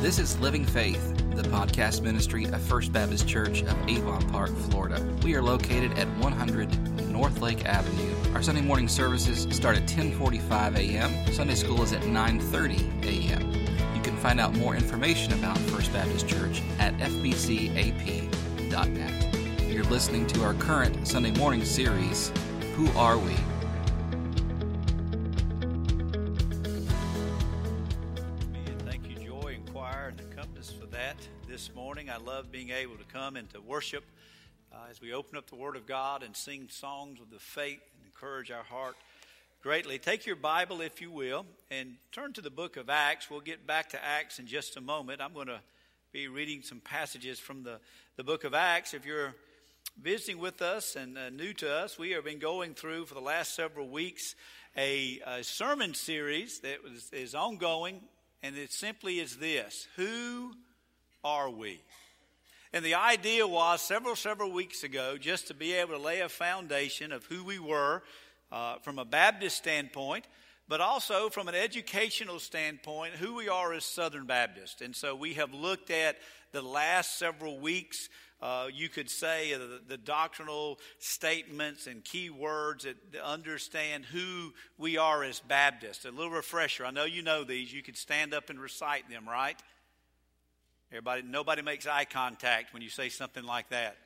This is Living Faith, the podcast ministry of First Baptist Church of Avon Park, Florida. We are located at 100 North Lake Avenue. Our Sunday morning services start at 10:45 a.m. Sunday school is at 9:30 a.m. You can find out more information about First Baptist Church at fbcap.net. You're listening to our current Sunday morning series, Who Are We? I love being able to come and to worship uh, as we open up the Word of God and sing songs of the faith and encourage our heart greatly. Take your Bible, if you will, and turn to the book of Acts. We'll get back to Acts in just a moment. I'm going to be reading some passages from the, the book of Acts. If you're visiting with us and uh, new to us, we have been going through for the last several weeks a, a sermon series that was, is ongoing, and it simply is this Who are we? And the idea was several, several weeks ago just to be able to lay a foundation of who we were uh, from a Baptist standpoint, but also from an educational standpoint, who we are as Southern Baptists. And so we have looked at the last several weeks. Uh, you could say uh, the, the, doctrinal statements and key words that, that understand who we are as Baptists. A little refresher. I know you know these. You could stand up and recite them, right? Everybody, nobody makes eye contact when you say something like that.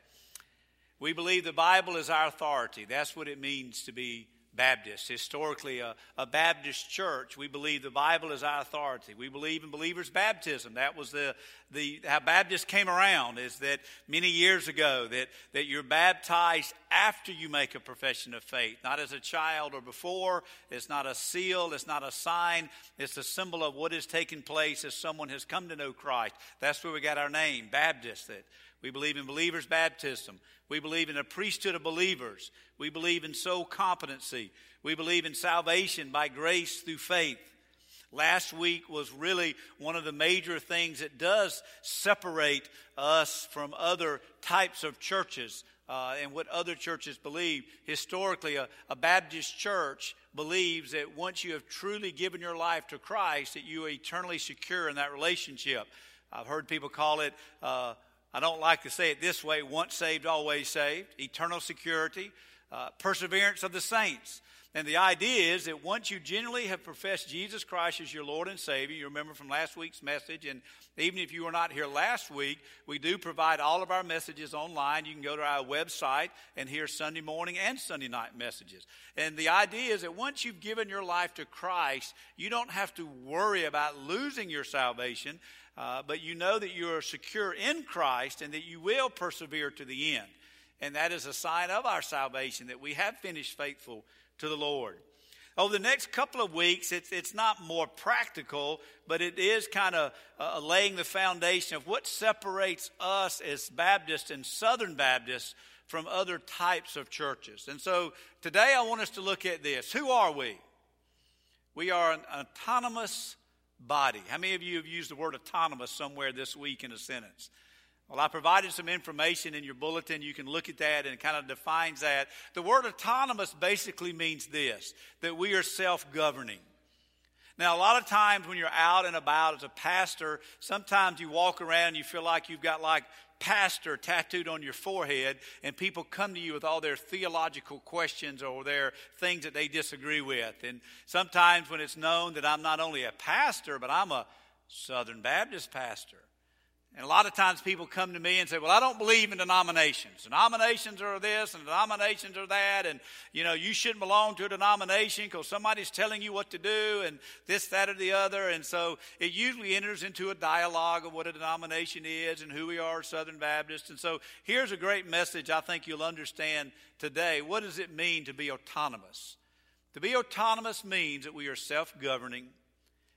We believe the Bible is our authority. That's what it means to be Baptist. Historically, a, a, Baptist church, we believe the Bible is our authority. We believe in believers' baptism. That was the, the how Baptists came around, is that many years ago that, that you're baptized after you make a profession of faith, not as a child or before. It's not a seal, it's not a sign. It's a symbol of what has taken place as someone has come to know Christ. That's where we got our name, Baptist. That we believe in believers' baptism. We believe in a priesthood of believers. We believe in soul competency. We believe in salvation by grace through faith. Last week was really one of the major things that does separate us from other types of churches uh, and what other churches believe. Historically, a, a, Baptist church believes that once you have truly given your life to Christ, that you are eternally secure in that relationship. I've heard people call it. Uh, I don't like to say it this way once saved, always saved, eternal security, uh, perseverance of the saints. And the idea is that once you genuinely have professed Jesus Christ as your Lord and Savior, you remember from last week's message, and even if you were not here last week, we do provide all of our messages online. You can go to our website and hear Sunday morning and Sunday night messages. And the idea is that once you've given your life to Christ, you don't have to worry about losing your salvation uh, but you know that you are secure in Christ and that you will persevere to the end. And that is a sign of our salvation that we have finished faithful to the Lord. Over the next couple of weeks, it's, it's not more practical, but it is kind of uh, laying the foundation of what separates us as Baptists and Southern Baptists from other types of churches. And so today I want us to look at this. Who are we? We are an autonomous body. How many of you have used the word autonomous somewhere this week in a sentence? Well, I provided some information in your bulletin. You can look at that and it kind of defines that. The word autonomous basically means this that we are self governing. Now, a lot of times when you're out and about as a pastor, sometimes you walk around and you feel like you've got like pastor tattooed on your forehead, and people come to you with all their theological questions or their things that they disagree with. And sometimes when it's known that I'm not only a pastor, but I'm a Southern Baptist pastor, and a lot of times people come to me and say, Well, I don't believe in denominations. Denominations are this and denominations are that. And, you know, you shouldn't belong to a denomination because somebody's telling you what to do and this, that, or the other. And so it usually enters into a dialogue of what a denomination is and who we are, Southern Baptists. And so here's a great message I think you'll understand today. What does it mean to be autonomous? To be autonomous means that we are self governing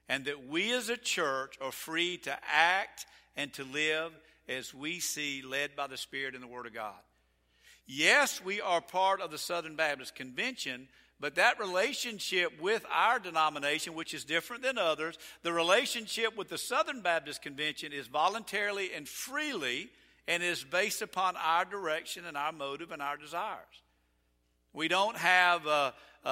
and that we as a church are free to act and to live as we see led by the Spirit and the Word of God. Yes, we are part of the Southern Baptist Convention, but that relationship with our denomination, which is different than others, the relationship with the Southern Baptist Convention is voluntarily and freely and is based upon our direction and our motive and our desires. We don't have a, a,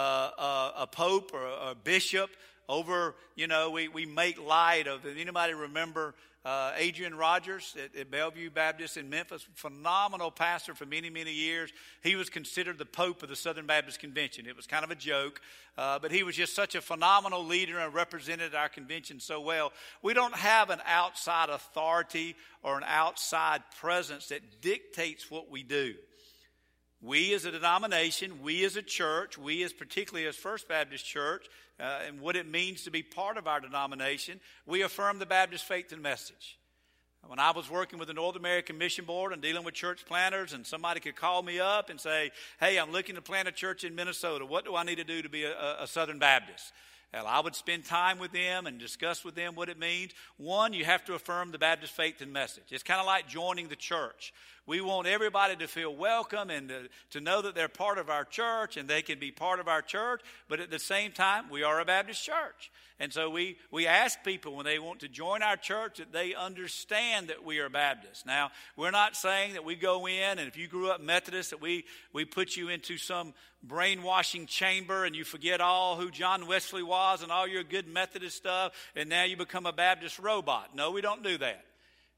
a, pope or a, bishop over, you know, we, we make light of it. Anybody remember uh, Adrian Rogers at, at, Bellevue Baptist in Memphis, phenomenal pastor for many, many years. He was considered the Pope of the Southern Baptist Convention. It was kind of a joke, uh, but he was just such a phenomenal leader and represented our convention so well. We don't have an outside authority or an outside presence that dictates what we do. We as a denomination, we as a church, we as particularly as First Baptist Church, uh, and what it means to be part of our denomination, we affirm the Baptist faith and message. When I was working with the North American Mission Board and dealing with church planters, and somebody could call me up and say, Hey, I'm looking to plant a church in Minnesota. What do I need to do to be a, a Southern Baptist? Well, I would spend time with them and discuss with them what it means. One, you have to affirm the Baptist faith and message. It's kind of like joining the church. We want everybody to feel welcome and to, to, know that they're part of our church and they can be part of our church, but at the same time, we are a Baptist church. And so we, we ask people when they want to join our church that they understand that we are Baptists. Now, we're not saying that we go in and if you grew up Methodist, that we, we put you into some brainwashing chamber and you forget all who John Wesley was and all your good Methodist stuff and now you become a Baptist robot. No, we don't do that.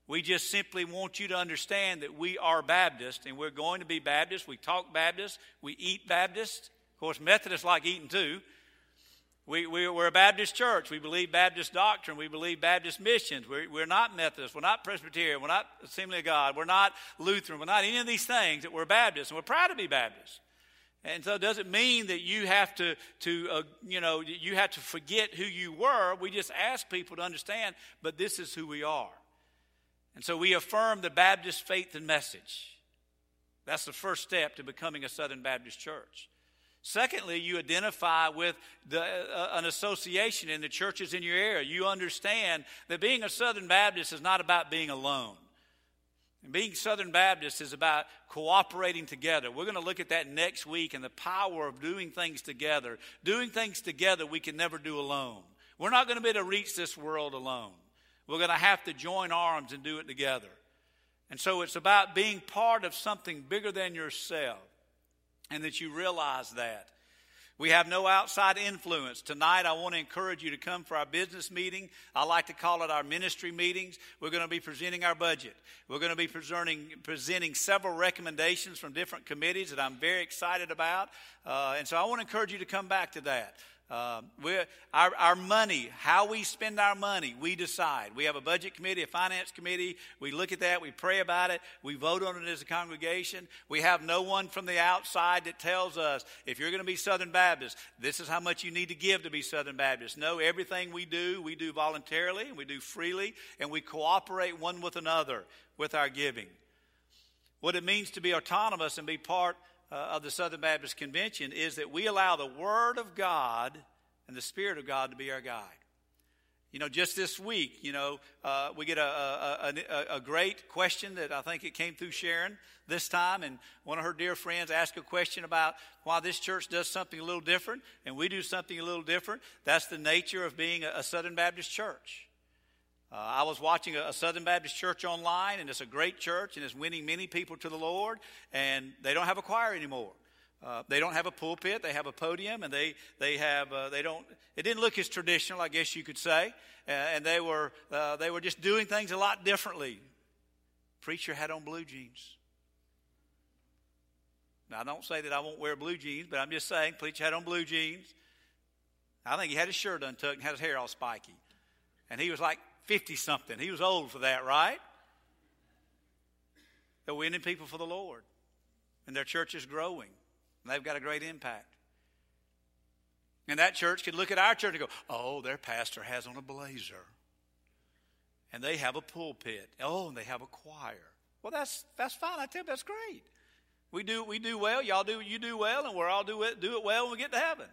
We just simply want you to understand that we are Baptist and we're going to be Baptist. We talk Baptist. We eat Baptist. Of course, Methodists like eating too. We, we, are a Baptist church. We believe Baptist doctrine. We believe Baptist missions. We're, we're not Methodist. We're not Presbyterian. We're not Assembly of God. We're not Lutheran. We're not any of these things that we're Baptist. And we're proud to be Baptist. And so it doesn't mean that you have to, to uh, you know, you have to forget who you were. We just ask people to understand, but this is who we are. And so we affirm the Baptist faith and message. That's the first step to becoming a Southern Baptist church. Secondly, you identify with the, uh, an association in the churches in your area. You understand that being a Southern Baptist is not about being alone. And being Southern Baptist is about cooperating together. We're going to look at that next week and the power of doing things together. Doing things together we can never do alone. We're not going to be able to reach this world alone. We're going to have to join arms and do it together. And so it's about being part of something bigger than yourself and that you realize that. We have no outside influence. Tonight, I want to encourage you to come for our business meeting. I like to call it our ministry meetings. We're going to be presenting our budget. We're going to be presenting, presenting several recommendations from different committees that I'm very excited about. Uh, and so I want to encourage you to come back to that. Uh, our, our money, how we spend our money, we decide. We have a budget committee, a finance committee. We look at that, we pray about it, we vote on it as a congregation. We have no one from the outside that tells us if you're going to be Southern Baptist, this is how much you need to give to be Southern Baptist. No, everything we do, we do voluntarily, and we do freely, and we cooperate one with another with our giving. What it means to be autonomous and be part uh, of the Southern Baptist Convention is that we allow the Word of God and the Spirit of God to be our guide. You know, just this week, you know, uh, we get a, a, a, a, great question that I think it came through Sharon this time, and one of her dear friends asked a question about why this church does something a little different, and we do something a little different. That's the nature of being a, Southern Baptist church. Uh, I was watching a, a, Southern Baptist church online, and it's a great church, and it's winning many people to the Lord, and they don't have a choir anymore. Uh, they don't have a pulpit; they have a podium, and they they have uh, they don't. It didn't look as traditional, I guess you could say, uh, and they were uh, they were just doing things a lot differently. Preacher had on blue jeans. Now I don't say that I won't wear blue jeans, but I'm just saying preacher had on blue jeans. I think he had his shirt untucked and had his hair all spiky, and he was like 50 something. He was old for that, right? They're winning people for the Lord. And their church is growing. And they've got a great impact. And that church could look at our church and go, oh, their pastor has on a blazer. And they have a pulpit. Oh, and they have a choir. Well, that's, that's fine. I tell you, that's great. We do, we do well. Y'all do, you do well, and we're all do it, do it well when we get to heaven.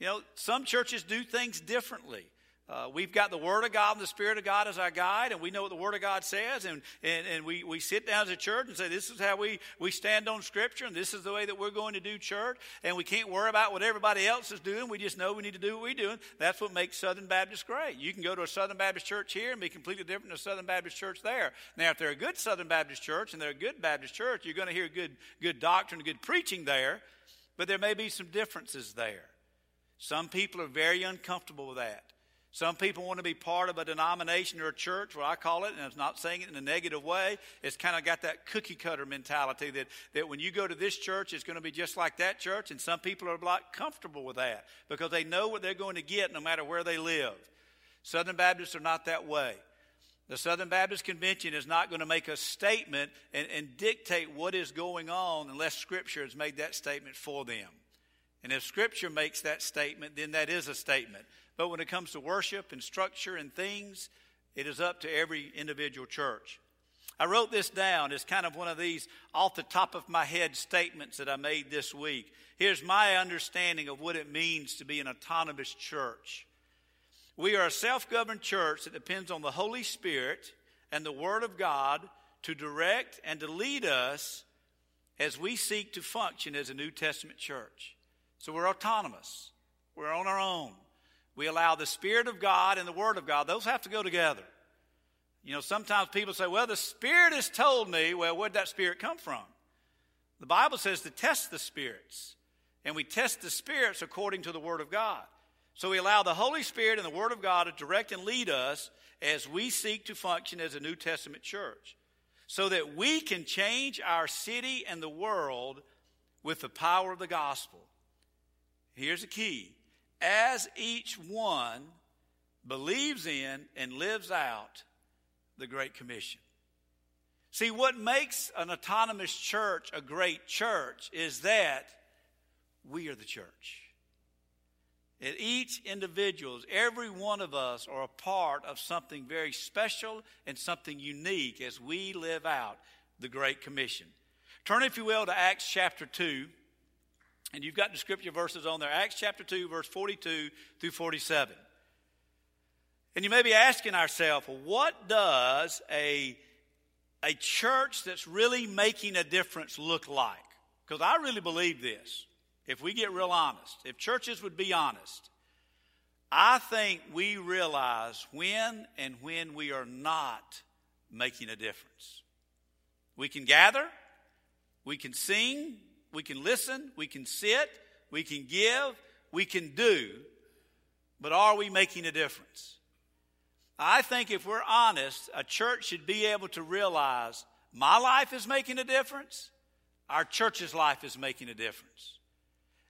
You know, some churches do things differently. Uh, we've got the Word of God and the Spirit of God as our guide, and we know what the Word of God says, and, and, and we, we sit down as a church and say, This is how we, we stand on Scripture, and this is the way that we're going to do church, and we can't worry about what everybody else is doing. We just know we need to do what we're doing. That's what makes Southern Baptist great. You can go to a Southern Baptist church here and be completely different than a Southern Baptist church there. Now, if they're a good Southern Baptist church and they're a good Baptist church, you're going to hear good, good doctrine, good preaching there. but there may be some differences there. Some people are very uncomfortable with that. Some people want to be part of a denomination or a church, what I call it, and I'm not saying it in a negative way. It's kind of got that cookie cutter mentality that, that when you go to this church, it's going to be just like that church. And some people are not comfortable with that because they know what they're going to get no matter where they live. Southern Baptists are not that way. The Southern Baptist Convention is not going to make a statement and, and dictate what is going on unless Scripture has made that statement for them. And if Scripture makes that statement, then that is a statement. But when it comes to worship and structure and things, it is up to every individual church. I wrote this down as kind of one of these off the top of my head statements that I made this week. Here's my understanding of what it means to be an autonomous church. We are a self governed church that depends on the Holy Spirit and the Word of God to direct and to lead us as we seek to function as a New Testament church. So we're autonomous, we're on our own. We allow the Spirit of God and the Word of God, those have to go together. You know, sometimes people say, well, the Spirit has told me. Well, where'd that Spirit come from? The Bible says to test the spirits, and we test the spirits according to the Word of God. So we allow the Holy Spirit and the Word of God to direct and lead us as we seek to function as a New Testament church so that we can change our city and the world with the power of the gospel. Here's the key as each one believes in and lives out the Great Commission. See, what makes an autonomous church a great church is that we are the church. And each individual, every one of us, are a part of something very special and something unique as we live out the Great Commission. Turn, if you will, to Acts chapter 2. And you've got the scripture verses on there Acts chapter 2, verse 42 through 47. And you may be asking ourselves, what does a, a church that's really making a difference look like? Because I really believe this, if we get real honest, if churches would be honest. I think we realize when and when we are not making a difference. We can gather, we can sing, we can listen, we can sit, we can give, we can do, but are we making a difference? I think if we're honest, a church should be able to realize my life is making a difference, our church's life is making a difference.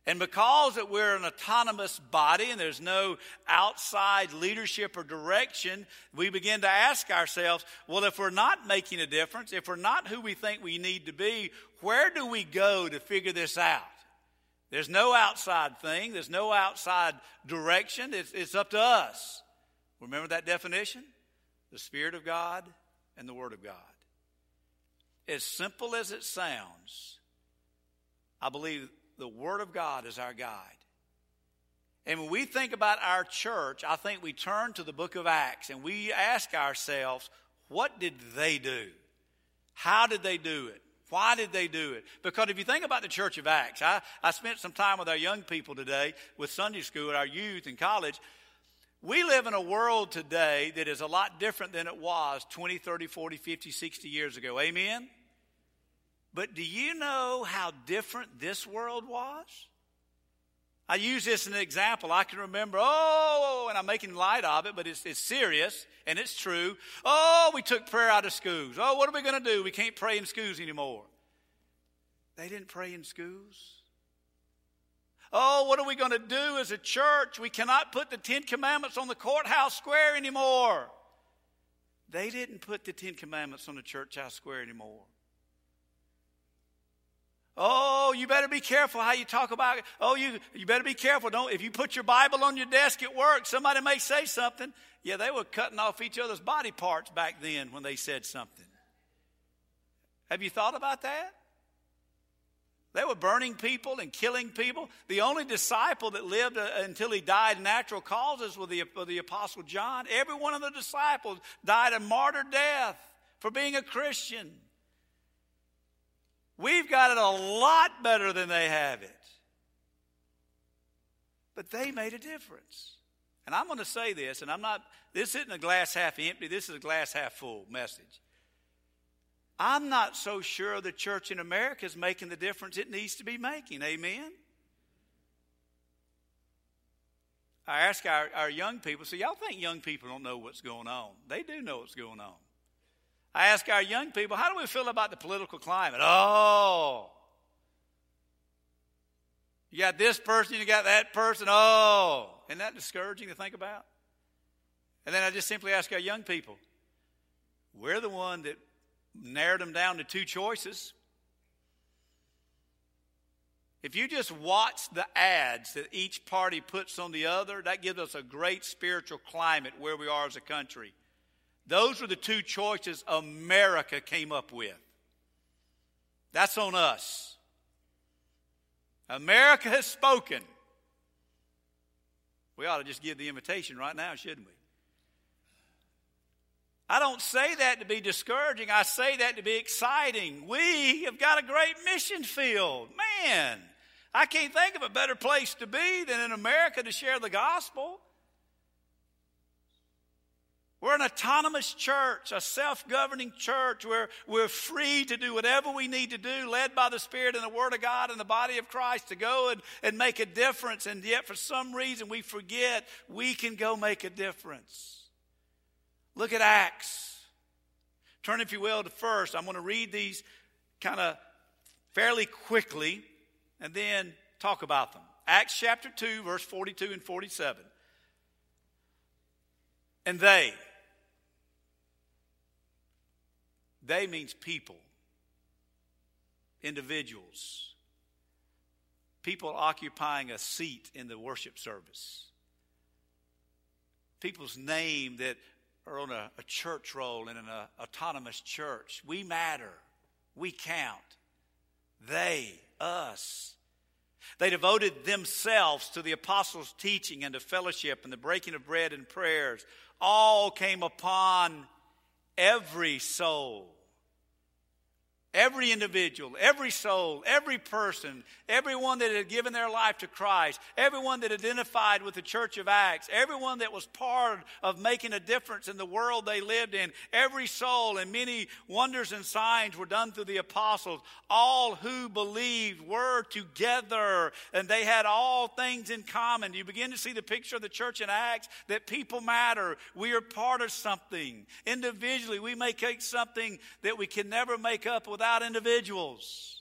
And because that we're an autonomous body and there's no outside leadership or direction, we begin to ask ourselves, well, if we're not making a difference, if we're not who we think we need to be, where do we go to figure this out? There's no outside thing, there's no outside direction. It's, it's up to us. Remember that definition? The Spirit of God and the Word of God. As simple as it sounds, I believe the Word of God is our guide. And when we think about our church, I think we turn to the book of Acts and we ask ourselves, what did they do? How did they do it? Why did they do it? Because if you think about the Church of Acts, I, I spent some time with our young people today with Sunday school, our youth in college. We live in a world today that is a lot different than it was 20, 30, 40, 50, 60 years ago. Amen? But do you know how different this world was? I use this as an example. I can remember, oh, oh, oh, and I'm making light of it, but it's, it's serious and it's true. Oh, we took prayer out of schools. Oh, what are we going to do? We can't pray in schools anymore. They didn't pray in schools. Oh, what are we going to do as a church? We cannot put the Ten Commandments on the courthouse square anymore. They didn't put the Ten Commandments on the church house square anymore. Oh, you better be careful how you talk about it. Oh, you, you better be careful. Don't, if you put your Bible on your desk at work, somebody may say something. Yeah, they were cutting off each other's body parts back then when they said something. Have you thought about that? They were burning people and killing people. The only disciple that lived uh, until he died natural causes was the, was the Apostle John. Every one of the disciples died a martyr death for being a Christian. We've got it a lot better than they have it. But they made a difference. And I'm going to say this, and I'm not, this isn't a glass half empty, this is a glass half full message. I'm not so sure the church in America is making the difference it needs to be making. Amen? I ask our, our young people, so y'all think young people don't know what's going on? They do know what's going on. I ask our young people, how do we feel about the political climate? Oh, you got this person, you got that person. Oh, isn't that discouraging to think about? And then I just simply ask our young people, we're the one that narrowed them down to two choices. If you just watch the ads that each party puts on the other, that gives us a great spiritual climate where we are as a country. Those were the two choices America came up with. That's on us. America has spoken. We ought to just give the invitation right now, shouldn't we? I don't say that to be discouraging. I say that to be exciting. We have got a great mission field. Man, I can't think of a better place to be than in America to share the gospel. We're an autonomous church, a self governing church where we're free to do whatever we need to do, led by the Spirit and the Word of God and the body of Christ to go and, and make a difference. And yet, for some reason, we forget we can go make a difference. Look at Acts. Turn, if you will, to first. I'm going to read these kind of fairly quickly and then talk about them. Acts chapter 2, verse 42 and 47. And they, they means people, individuals, people occupying a seat in the worship service, people's name that are on a, a church roll in an uh, autonomous church. We matter, we count. They, us. They devoted themselves to the apostles' teaching and to fellowship and the breaking of bread and prayers. All came upon every soul. Every individual, every soul, every person, everyone that had given their life to Christ, everyone that identified with the Church of Acts, everyone that was part of making a difference in the world they lived in, every soul and many wonders and signs were done through the apostles. All who believed were together and they had all things in common. You begin to see the picture of the church in Acts that people matter. We are part of something. Individually, we make something that we can never make up without without individuals.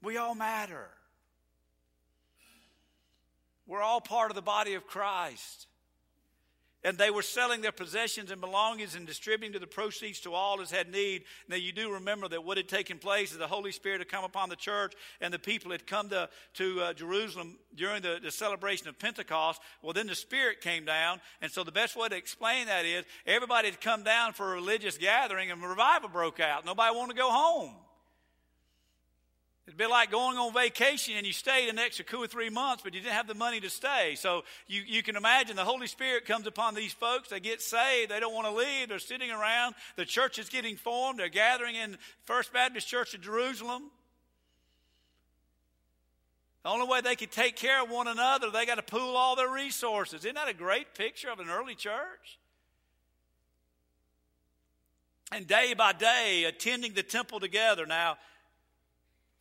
We all matter. We're all part of the body of Christ. And they were selling their possessions and belongings and distributing the proceeds to all as had need. Now, you do remember that what had taken place is the Holy Spirit had come upon the church and the people had come to, to uh, Jerusalem during the, the celebration of Pentecost. Well, then the Spirit came down. And so, the best way to explain that is everybody had come down for a religious gathering and revival broke out. Nobody wanted to go home. It'd be like going on vacation and you stayed an extra two or three months, but you didn't have the money to stay. So you, you can imagine the Holy Spirit comes upon these folks. They get saved. They don't want to leave. They're sitting around. The church is getting formed. They're gathering in First Baptist Church of Jerusalem. The only way they could take care of one another, they got to pool all their resources. Isn't that a great picture of an early church? And day by day, attending the temple together. Now,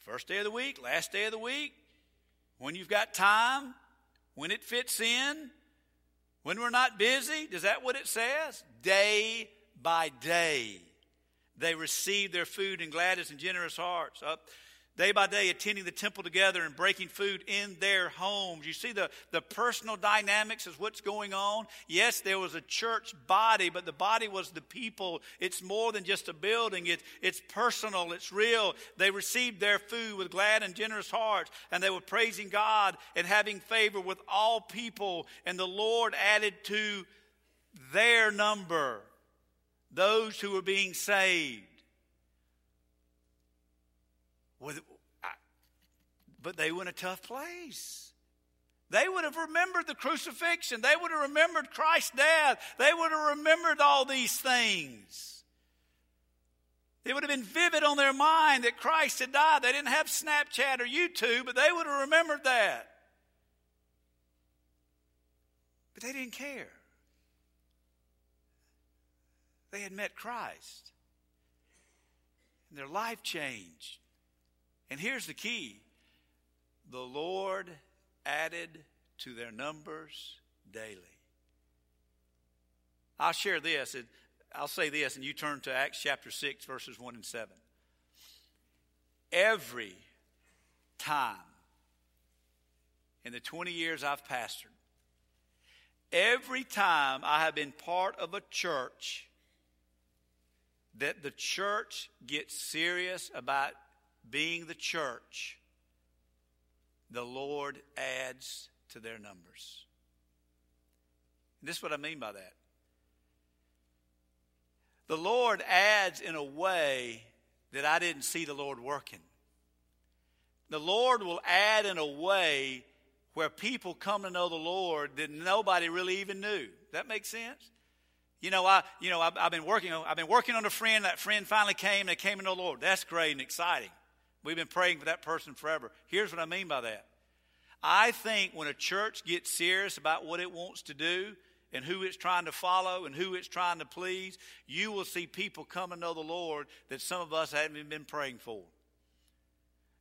First day of the week, last day of the week, when you've got time, when it fits in, when we're not busy. Is that what it says? Day by day. They receive their food in gladness and generous hearts. Up day by day attending the temple together and breaking food in their homes. You see the, the personal dynamics is what's going on. Yes, there was a church body, but the body was the people. It's more than just a building. It, it's personal. It's real. They received their food with glad and generous hearts, and they were praising God and having favor with all people. And the Lord added to their number those who were being saved. But they were in a tough place. They would have remembered the crucifixion. They would have remembered Christ's death. They would have remembered all these things. It would have been vivid on their mind that Christ had died. They didn't have Snapchat or YouTube, but they would have remembered that. But they didn't care. They had met Christ, and their life changed. And here's the key the Lord added to their numbers daily. I'll share this. I'll say this, and you turn to Acts chapter 6, verses 1 and 7. Every time in the 20 years I've pastored, every time I have been part of a church that the church gets serious about being the church, the Lord adds to their numbers. And this is what I mean by that. The Lord adds in a way that I didn't see the Lord working. The Lord will add in a way where people come to know the Lord that nobody really even knew. That makes sense? You know, I, you know, I've, I've, been working. I've been working on a friend. That friend finally came. They came to know the Lord. That's great and exciting. We've been praying for that person forever. Here's what I mean by that. I think when a church gets serious about what it wants to do and who it's trying to follow and who it's trying to please, you will see people come to know the Lord that some of us haven't even been praying for.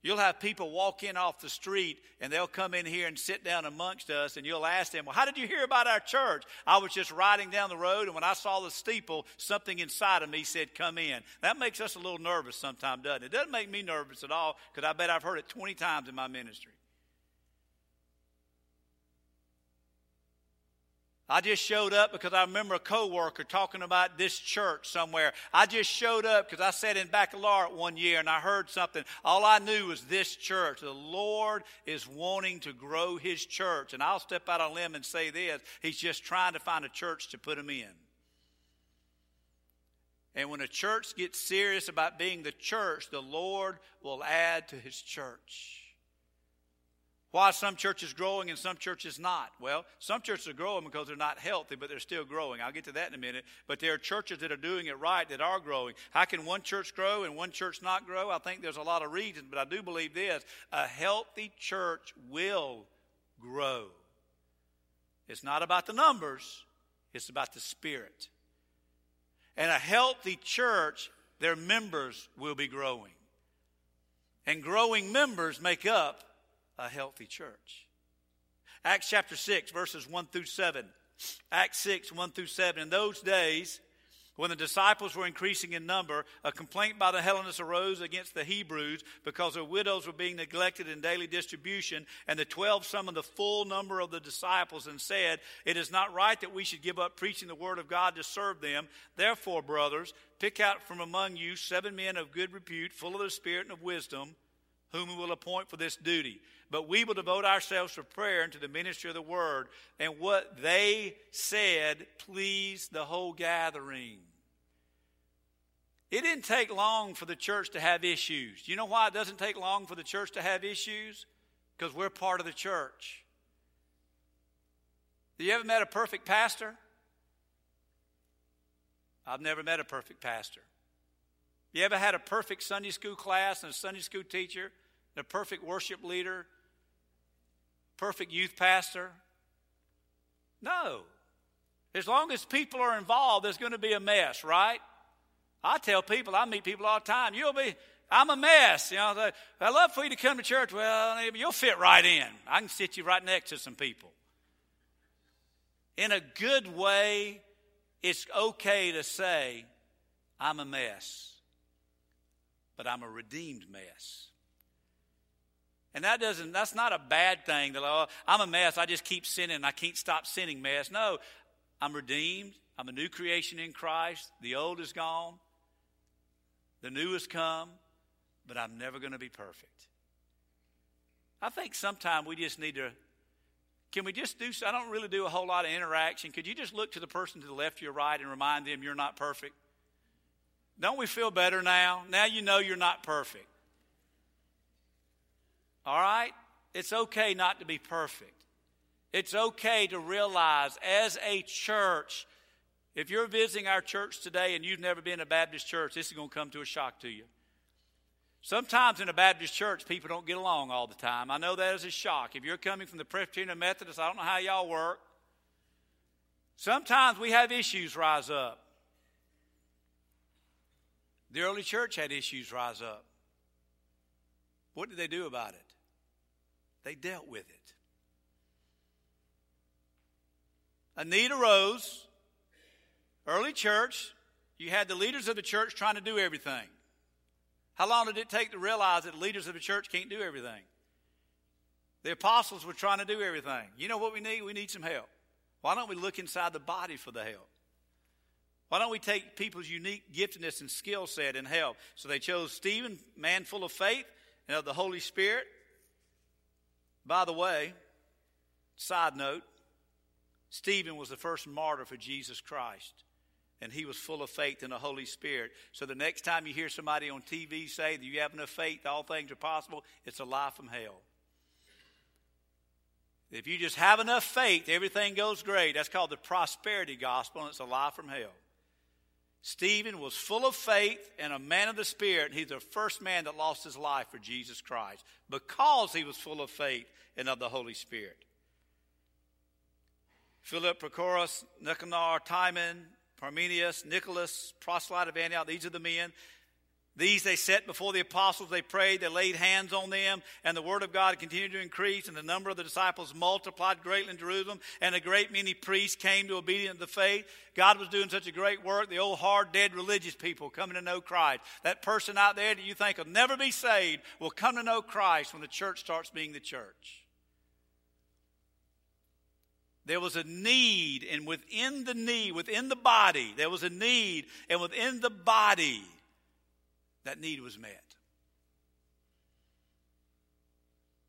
You'll have people walk in off the street and they'll come in here and sit down amongst us, and you'll ask them, Well, how did you hear about our church? I was just riding down the road, and when I saw the steeple, something inside of me said, Come in. That makes us a little nervous sometimes, doesn't it? It doesn't make me nervous at all because I bet I've heard it 20 times in my ministry. I just showed up because I remember a coworker talking about this church somewhere. I just showed up because I sat in baccalaureate one year and I heard something. All I knew was this church. The Lord is wanting to grow His church. And I'll step out on a limb and say this He's just trying to find a church to put Him in. And when a church gets serious about being the church, the Lord will add to His church. Why some churches growing and some churches not? Well, some churches are growing because they're not healthy, but they're still growing. I'll get to that in a minute. But there are churches that are doing it right that are growing. How can one church grow and one church not grow? I think there's a lot of reasons, but I do believe this a healthy church will grow. It's not about the numbers, it's about the spirit. And a healthy church, their members will be growing. And growing members make up a healthy church. Acts chapter 6, verses 1 through 7. Acts 6, 1 through 7. In those days, when the disciples were increasing in number, a complaint by the Hellenists arose against the Hebrews because their widows were being neglected in daily distribution. And the twelve summoned the full number of the disciples and said, It is not right that we should give up preaching the word of God to serve them. Therefore, brothers, pick out from among you seven men of good repute, full of the Spirit and of wisdom, whom we will appoint for this duty. But we will devote ourselves to prayer and to the ministry of the word. And what they said pleased the whole gathering. It didn't take long for the church to have issues. You know why it doesn't take long for the church to have issues? Because we're part of the church. You ever met a perfect pastor? I've never met a perfect pastor. You ever had a perfect Sunday school class and a Sunday school teacher, and a perfect worship leader, perfect youth pastor? No. As long as people are involved, there's going to be a mess, right? I tell people, I meet people all the time, you'll be, I'm a mess. You know, I love for you to come to church. Well, you'll fit right in. I can sit you right next to some people. In a good way, it's okay to say, I'm a mess, but I'm a redeemed mess. And that doesn't, that's not a bad thing. That, oh, I'm a mess. I just keep sinning. I can't stop sinning mess. No, I'm redeemed. I'm a new creation in Christ. The old is gone. The new has come. But I'm never going to be perfect. I think sometimes we just need to, can we just do, I don't really do a whole lot of interaction. Could you just look to the person to the left your right and remind them you're not perfect? Don't we feel better now? Now you know you're not perfect. All right? It's okay not to be perfect. It's okay to realize as a church, if you're visiting our church today and you've never been a Baptist church, this is going to come to a shock to you. Sometimes in a Baptist church, people don't get along all the time. I know that is a shock. If you're coming from the Presbyterian Methodist, I don't know how y'all work. Sometimes we have issues rise up. The early church had issues rise up. What did they do about it? They dealt with it. a need arose. Early church, you had the leaders of the church trying to do everything. How long did it take to realize that the leaders of the church can't do everything? The apostles were trying to do everything. You know what we need? We need some help. Why don't we look inside the body for the help? Why don't we take people's unique giftedness and skill set and help? So they chose Stephen, man full of faith and of the Holy Spirit. By the way, side note, Stephen was the first martyr for Jesus Christ and he was full of faith in the Holy Spirit. So the next time you hear somebody on TV say that you have enough faith, all things are possible, it's a lie from hell. If you just have enough faith, everything goes great. That's called the prosperity gospel, and it's a lie from hell. Stephen was full of faith and a man of the Spirit. He's the first man that lost his life for Jesus Christ because he was full of faith and of the Holy Spirit. Philip, Prochorus, Nicanor, Timon, Parmenius, Nicholas, proselyte of Antioch, these are the men. These they set before the apostles, they prayed, they laid hands on them, and the word of God continued to increase, and the number of the disciples multiplied greatly in Jerusalem, and a great many priests came to obedience to the faith. God was doing such a great work, the old hard, dead religious people coming to know Christ. That person out there that you think will never be saved will come to know Christ when the church starts being the church. There was a need, and within the need, within the body, there was a need, and within the body, that need was met.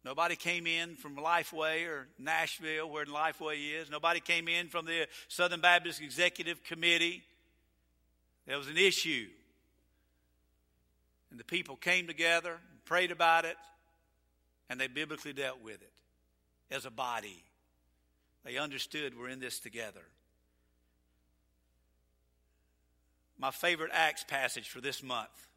Nobody came in from Lifeway or Nashville, where Lifeway is. Nobody came in from the Southern Baptist Executive Committee. There was an issue. And the people came together, prayed about it, and they biblically dealt with it as a body. They understood we're in this together. My favorite Acts passage for this month.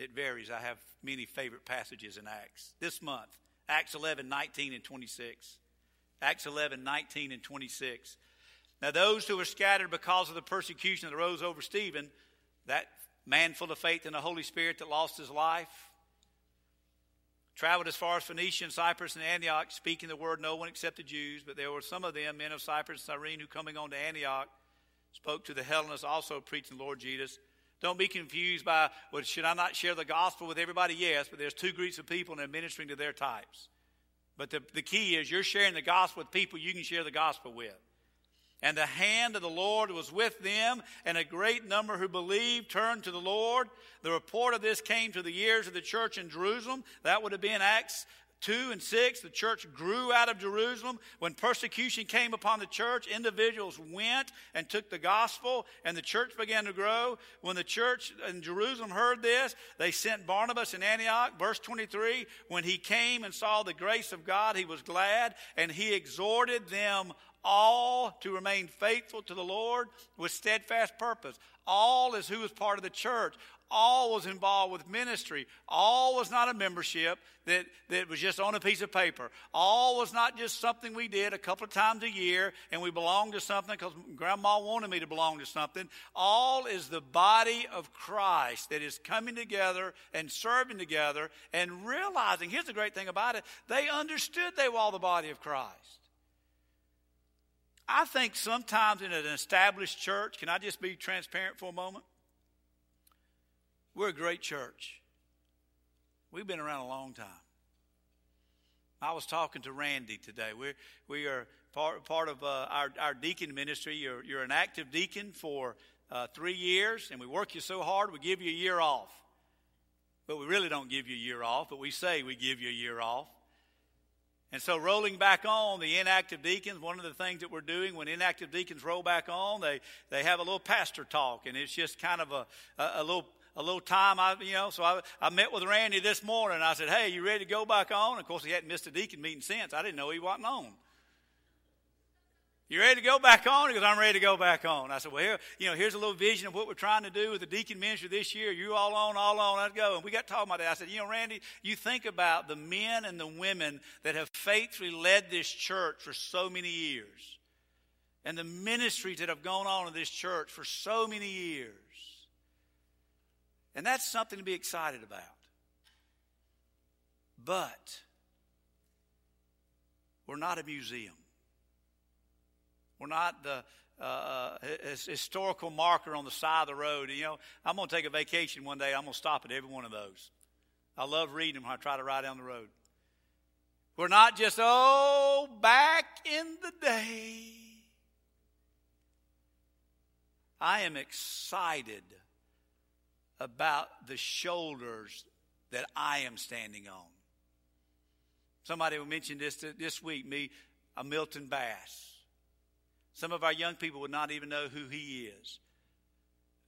It varies. I have many favorite passages in Acts. This month, Acts 11, 19, and 26. Acts 11, 19, and 26. Now, those who were scattered because of the persecution that arose over Stephen, that man full of faith in the Holy Spirit that lost his life, traveled as far as Phoenicia and Cyprus and Antioch, speaking the word, no one except the Jews. But there were some of them, men of Cyprus and Cyrene, who coming on to Antioch, spoke to the Hellenists, also preaching the Lord Jesus. Don't be confused by, well, should I not share the gospel with everybody? Yes, but there's two groups of people and they're ministering to their types. But the, the key is you're sharing the gospel with people you can share the gospel with. And the hand of the Lord was with them, and a great number who believed turned to the Lord. The report of this came to the ears of the church in Jerusalem. That would have been Acts 2 and 6, the church grew out of Jerusalem. When persecution came upon the church, individuals went and took the gospel, and the church began to grow. When the church in Jerusalem heard this, they sent Barnabas in Antioch. Verse 23 When he came and saw the grace of God, he was glad, and he exhorted them all to remain faithful to the Lord with steadfast purpose. All is who is part of the church. All was involved with ministry. All was not a membership that, that was just on a piece of paper. All was not just something we did a couple of times a year and we belonged to something because grandma wanted me to belong to something. All is the body of Christ that is coming together and serving together and realizing. Here's the great thing about it they understood they were all the body of Christ. I think sometimes in an established church, can I just be transparent for a moment? We're a great church. We've been around a long time. I was talking to Randy today. We're, we are part, part of uh, our, our deacon ministry. You're, you're an active deacon for uh, three years, and we work you so hard, we give you a year off. But we really don't give you a year off, but we say we give you a year off. And so, rolling back on the inactive deacons, one of the things that we're doing when inactive deacons roll back on, they, they have a little pastor talk, and it's just kind of a, a, a little a little time. I, you know, so I, I met with Randy this morning. I said, "Hey, you ready to go back on?" Of course, he hadn't missed a deacon meeting since. I didn't know he wasn't on. You ready to go back on? He goes, I'm ready to go back on. I said, Well, here, you know, here's a little vision of what we're trying to do with the deacon ministry this year. You all on, all on, let's go. And we got talking about that. I said, You know, Randy, you think about the men and the women that have faithfully led this church for so many years, and the ministries that have gone on in this church for so many years. And that's something to be excited about. But, we're not a museum. We're not the uh, historical marker on the side of the road. You know, I'm going to take a vacation one day. I'm going to stop at every one of those. I love reading them when I try to ride down the road. We're not just, oh, back in the day. I am excited about the shoulders that I am standing on. Somebody mentioned this this week, me, a Milton Bass. Some of our young people would not even know who he is.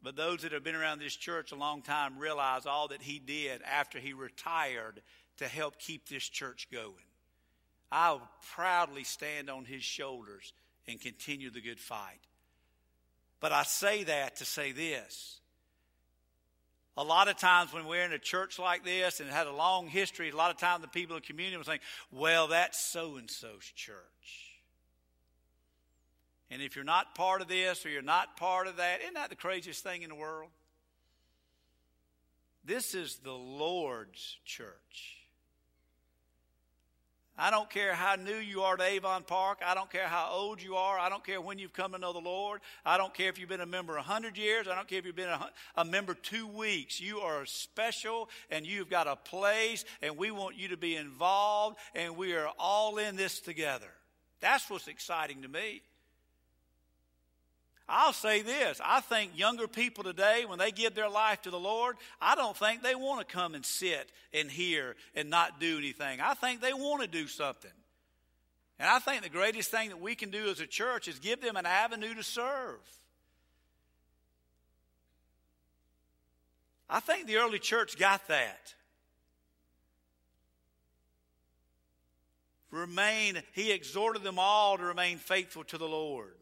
But those that have been around this church a long time realize all that he did after he retired to help keep this church going. I will proudly stand on his shoulders and continue the good fight. But I say that to say this. A lot of times when we're in a church like this and it had a long history, a lot of times the people in the community will say, well, that's so and so's church. And if you're not part of this or you're not part of that, isn't that the craziest thing in the world? This is the Lord's church. I don't care how new you are to Avon Park. I don't care how old you are. I don't care when you've come to know the Lord. I don't care if you've been a member 100 years. I don't care if you've been a, a, member two weeks. You are special and you've got a place, and we want you to be involved, and we are all in this together. That's what's exciting to me. I'll say this I think younger people today, when they give their life to the Lord, I don't think they want to come and sit and hear and not do anything. I think they want to do something. And I think the greatest thing that we can do as a church is give them an avenue to serve. I think the early church got that. Remain, he exhorted them all to remain faithful to the Lord.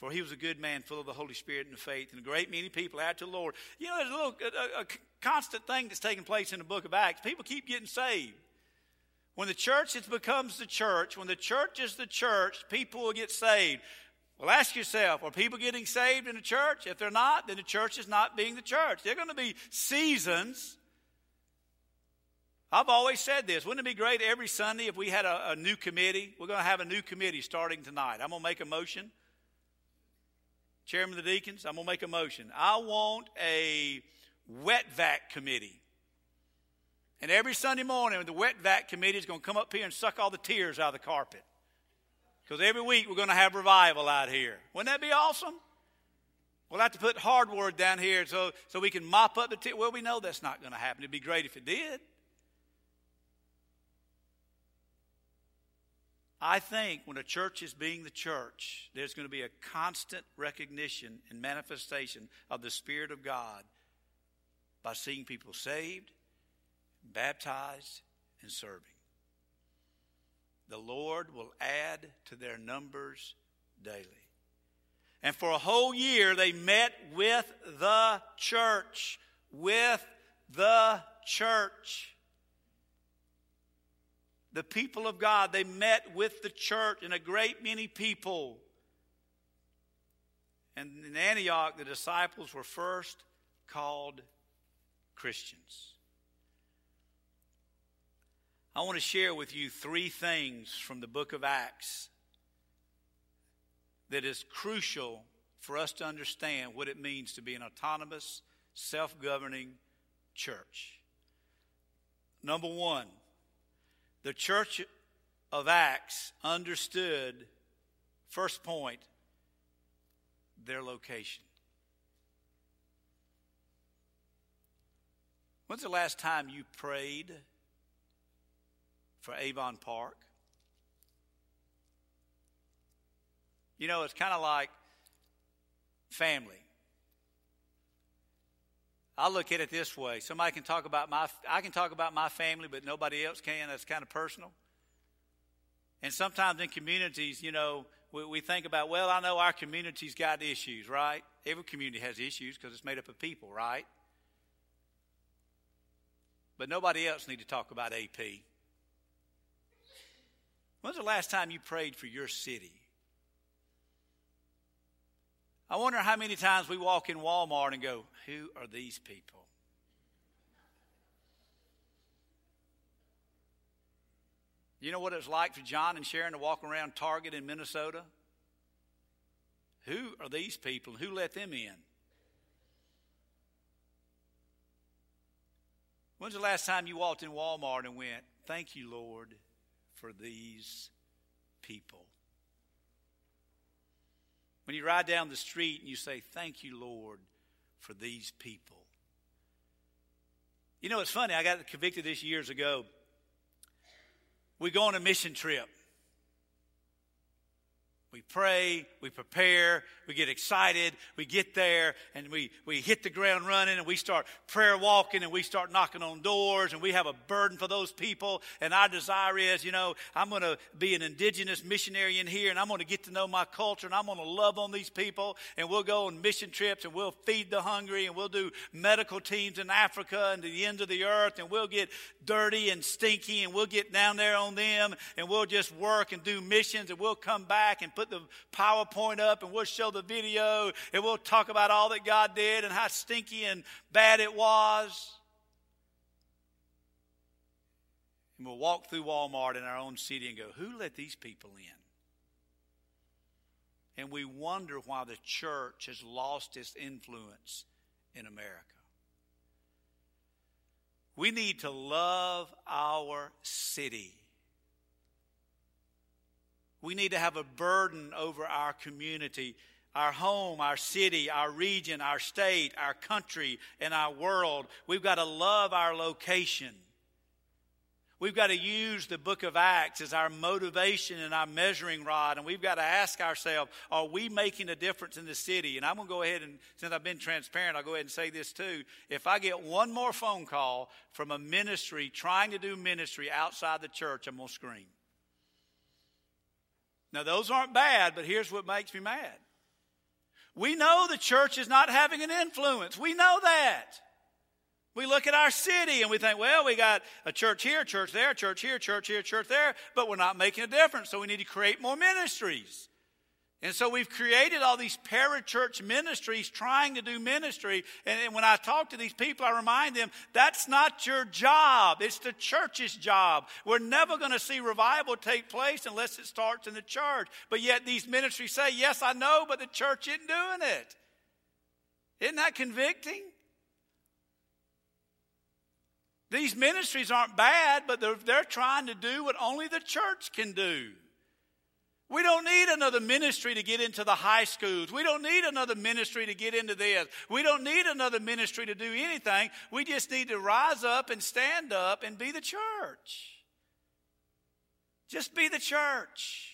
For he was a good man, full of the Holy Spirit and the faith, and a great many people add to the Lord. You know, there's a little a, a constant thing that's taking place in the book of Acts. People keep getting saved. When the church becomes the church, when the church is the church, people will get saved. Well, ask yourself, are people getting saved in the church? If they're not, then the church is not being the church. There are going to be seasons. I've always said this. Wouldn't it be great every Sunday if we had a, a new committee? We're going to have a new committee starting tonight. I'm going to make a motion chairman of the deacons, I'm going to make a motion. I want a wet vac committee. And every Sunday morning, the wet vac committee is going to come up here and suck all the tears out of the carpet. Because every week we're going to have revival out here. Wouldn't that be awesome? We'll have to put hardwood down here so, so we can mop up the tears. Well, we know that's not going to happen. It'd be great if it did. I think when a church is being the church, there's going to be a constant recognition and manifestation of the Spirit of God by seeing people saved, baptized, and serving. The Lord will add to their numbers daily. And for a whole year, they met with the church. With the church the people of God, they met with the church and a great many people. And in Antioch, the disciples were first called Christians. I want to share with you three things from the book of Acts that is crucial for us to understand what it means to be an autonomous, self governing church. Number one, the church of Acts understood, first point, their location. When's the last time you prayed for Avon Park? You know, it's kind of like family. I look at it this way. Somebody can talk about my, I can talk about my family, but nobody else can. That's kind of personal. And sometimes in communities, you know, we, we think about, well, I know our community's got issues, right? Every community has issues because it's made up of people, right? But nobody else need to talk about AP. When's the last time you prayed for your city? I wonder how many times we walk in Walmart and go, Who are these people? You know what it's like for Jon and Sharon to walk around Target in Minnesota Who are these people? Who let them in? When's the last time you walked in Walmart and went, Thank you, Lord, for these people? When you ride down the street and you say, Thank you, Lord, for these people. You know, it's funny. I got convicted this years ago. We go on a mission trip. We pray, we prepare, we get excited, we get there, and we, we hit the ground running, and we start prayer walking, and we start knocking on doors, and we have a burden for those people. And our desire is, you know, I'm going to be an indigenous missionary in here, and I'm going to get to know my culture, and I'm going to love on these people, and we'll go on mission trips, and we'll feed the hungry, and we'll do medical teams in Africa and to the ends of the earth, and we'll get dirty and stinky, and we'll get down there on them, and we'll just work and do missions, and we'll come back and put the PowerPoint up and we'll show the video and we'll talk about all that God did and how stinky and bad it was. And we'll walk through Walmart in our own city and go, Who let these people in? And we wonder why the church has lost its influence in America. We need to love our city. We need to have a burden over our community, our home, our city, our region, our state, our country, and our world. We've got to love our location. We've got to use the book of Acts as our motivation and our measuring rod, and we've got to ask ourselves, are we making a difference in the city? And I'm going to go ahead and, since I've been transparent, I'll go ahead and say this too. If I get one more phone call from a ministry trying to do ministry outside the church, I'm going to scream. Now, those aren't bad, but here's what makes me mad. We know the church is not having an influence. We know that. We look at our city and we think, well, we got a church here, church there, church here, church here, church there, but we're not making a difference, so we need to create more ministries. And so we've created all these parachurch ministries trying to do ministry. And when I talk to these people, I remind them that's not your job. It's the church's job. We're never going to see revival take place unless it starts in the church. But yet these ministries say, yes, I know, but the church isn't doing it. Isn't that convicting? These ministries aren't bad, but they're, they're trying to do what only the church can do. We don't need another ministry to get into the high schools. We don't need another ministry to get into this. We don't need another ministry to do anything. We just need to rise up and stand up and be the church. Just be the church.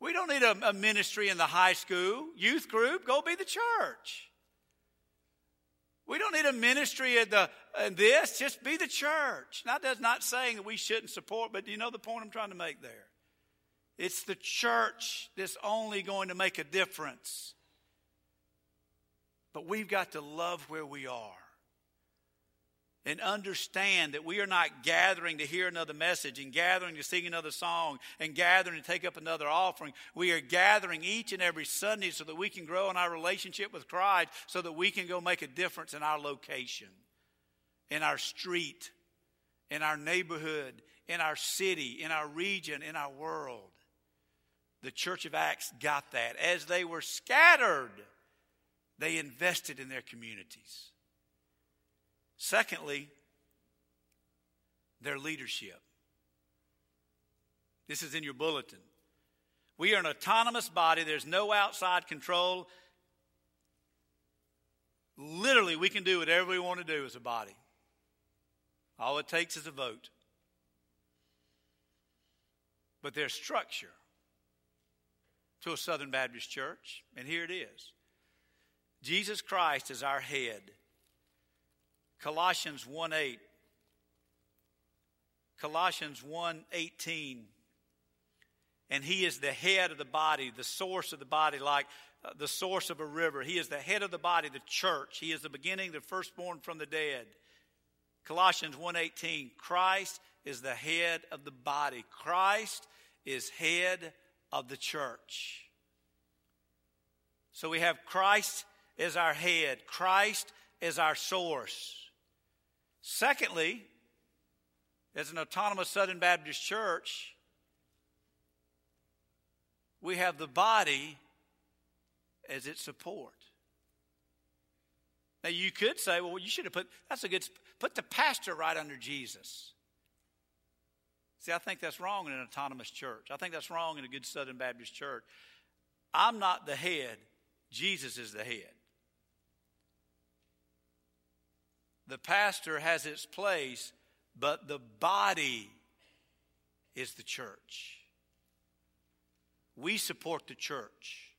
We don't need a, a ministry in the high school, youth group. Go be the church. We don't need a ministry at the in this. Just be the church. Now, that's not saying that we shouldn't support, but do you know the point I'm trying to make there? It's the church that's only going to make a difference. But we've got to love where we are and understand that we are not gathering to hear another message and gathering to sing another song and gathering to take up another offering. We are gathering each and every Sunday so that we can grow in our relationship with Christ, so that we can go make a difference in our location, in our street, in our neighborhood, in our city, in our region, in our world. The Church of Acts got that. As they were scattered, they invested in their communities. Secondly, their leadership. This is in your bulletin. We are an autonomous body, there's no outside control. Literally, we can do whatever we want to do as a body. All it takes is a vote. But there's structure to a Southern Baptist church, and here it is Jesus Christ is our head. Colossians 1 8. Colossians 1 18. And he is the head of the body, the source of the body, like uh, the source of a river. He is the head of the body, the church. He is the beginning, the firstborn from the dead. Colossians 1:18 Christ is the head of the body. Christ is head of the church. So we have Christ as our head, Christ as our source. Secondly, as an autonomous Southern Baptist church, we have the body as its support. Now you could say, well, you should have put that's a good put the pastor right under Jesus. See, I think that's wrong in an autonomous church. I think that's wrong in a good Southern Baptist church. I'm not the head, Jesus is the head. The pastor has its place, but the body is the church. We support the church.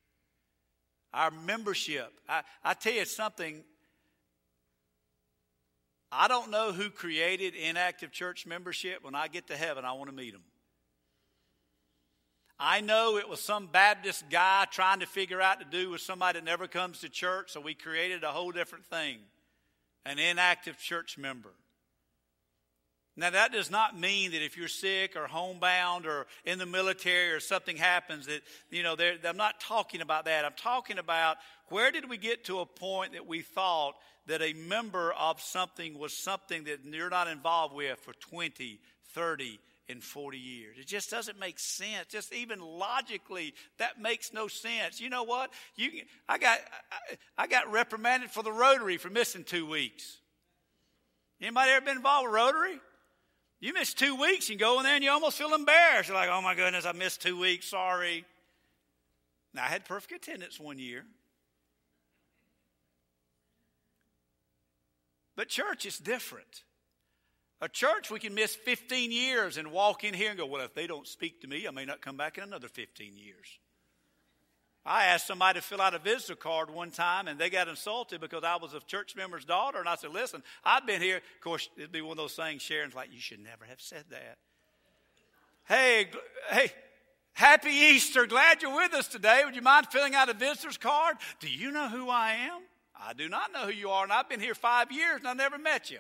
Our membership. I, I tell you something I don't know who created inactive church membership. When I get to heaven, I want to meet them. I know it was some Baptist guy trying to figure out to do with somebody that never comes to church, so we created a whole different thing an inactive church member. Now, that does not mean that if you're sick or homebound or in the military or something happens that, you know, I'm not talking about that. I'm talking about where did we get to a point that we thought that a member of something was something that you're not involved with for 20, 30, and 40 years. It just doesn't make sense. Just even logically, that makes no sense. You know what? You, I got, I, I got reprimanded for the Rotary for missing two weeks. Anybody ever been involved with Rotary? You miss two weeks, you go in there and you almost feel embarrassed. You're like, oh my goodness, I missed two weeks, sorry. Now, I had perfect attendance one year. But church is different. A church, we can miss 15 years and walk in here and go, well, if they don't speak to me, I may not come back in another 15 years. I asked somebody to fill out a visitor card one time, and they got insulted because I was a church member's daughter. And I said, Listen, I've been here. Of course, it'd be one of those things Sharon's like, You should never have said that. Hey, hey, happy Easter. Glad you're with us today. Would you mind filling out a visitor's card? Do you know who I am? I do not know who you are, and I've been here five years and I never met you.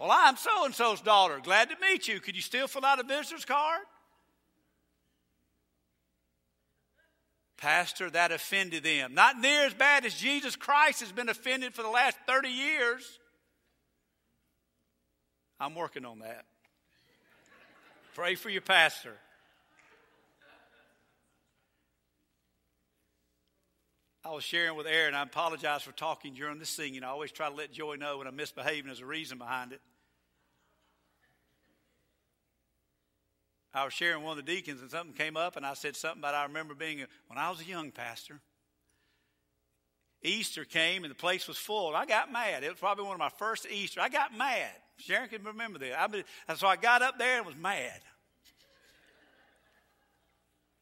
Well, I'm so and so's daughter. Glad to meet you. Could you still fill out a visitor's card? Pastor, that offended them. Not near as bad as Jesus Christ has been offended for the last 30 years. I'm working on that. Pray for your pastor. I was sharing with Aaron. I apologize for talking during the singing. I always try to let Joy know when I'm misbehaving. There's a reason behind it. I was sharing with one of the deacons, and something came up, and I said something about I remember being a, when I was a young pastor. Easter came and the place was full. I got mad. It was probably one of my first Easter. I got mad. Sharon can remember that. I, so I got up there and was mad.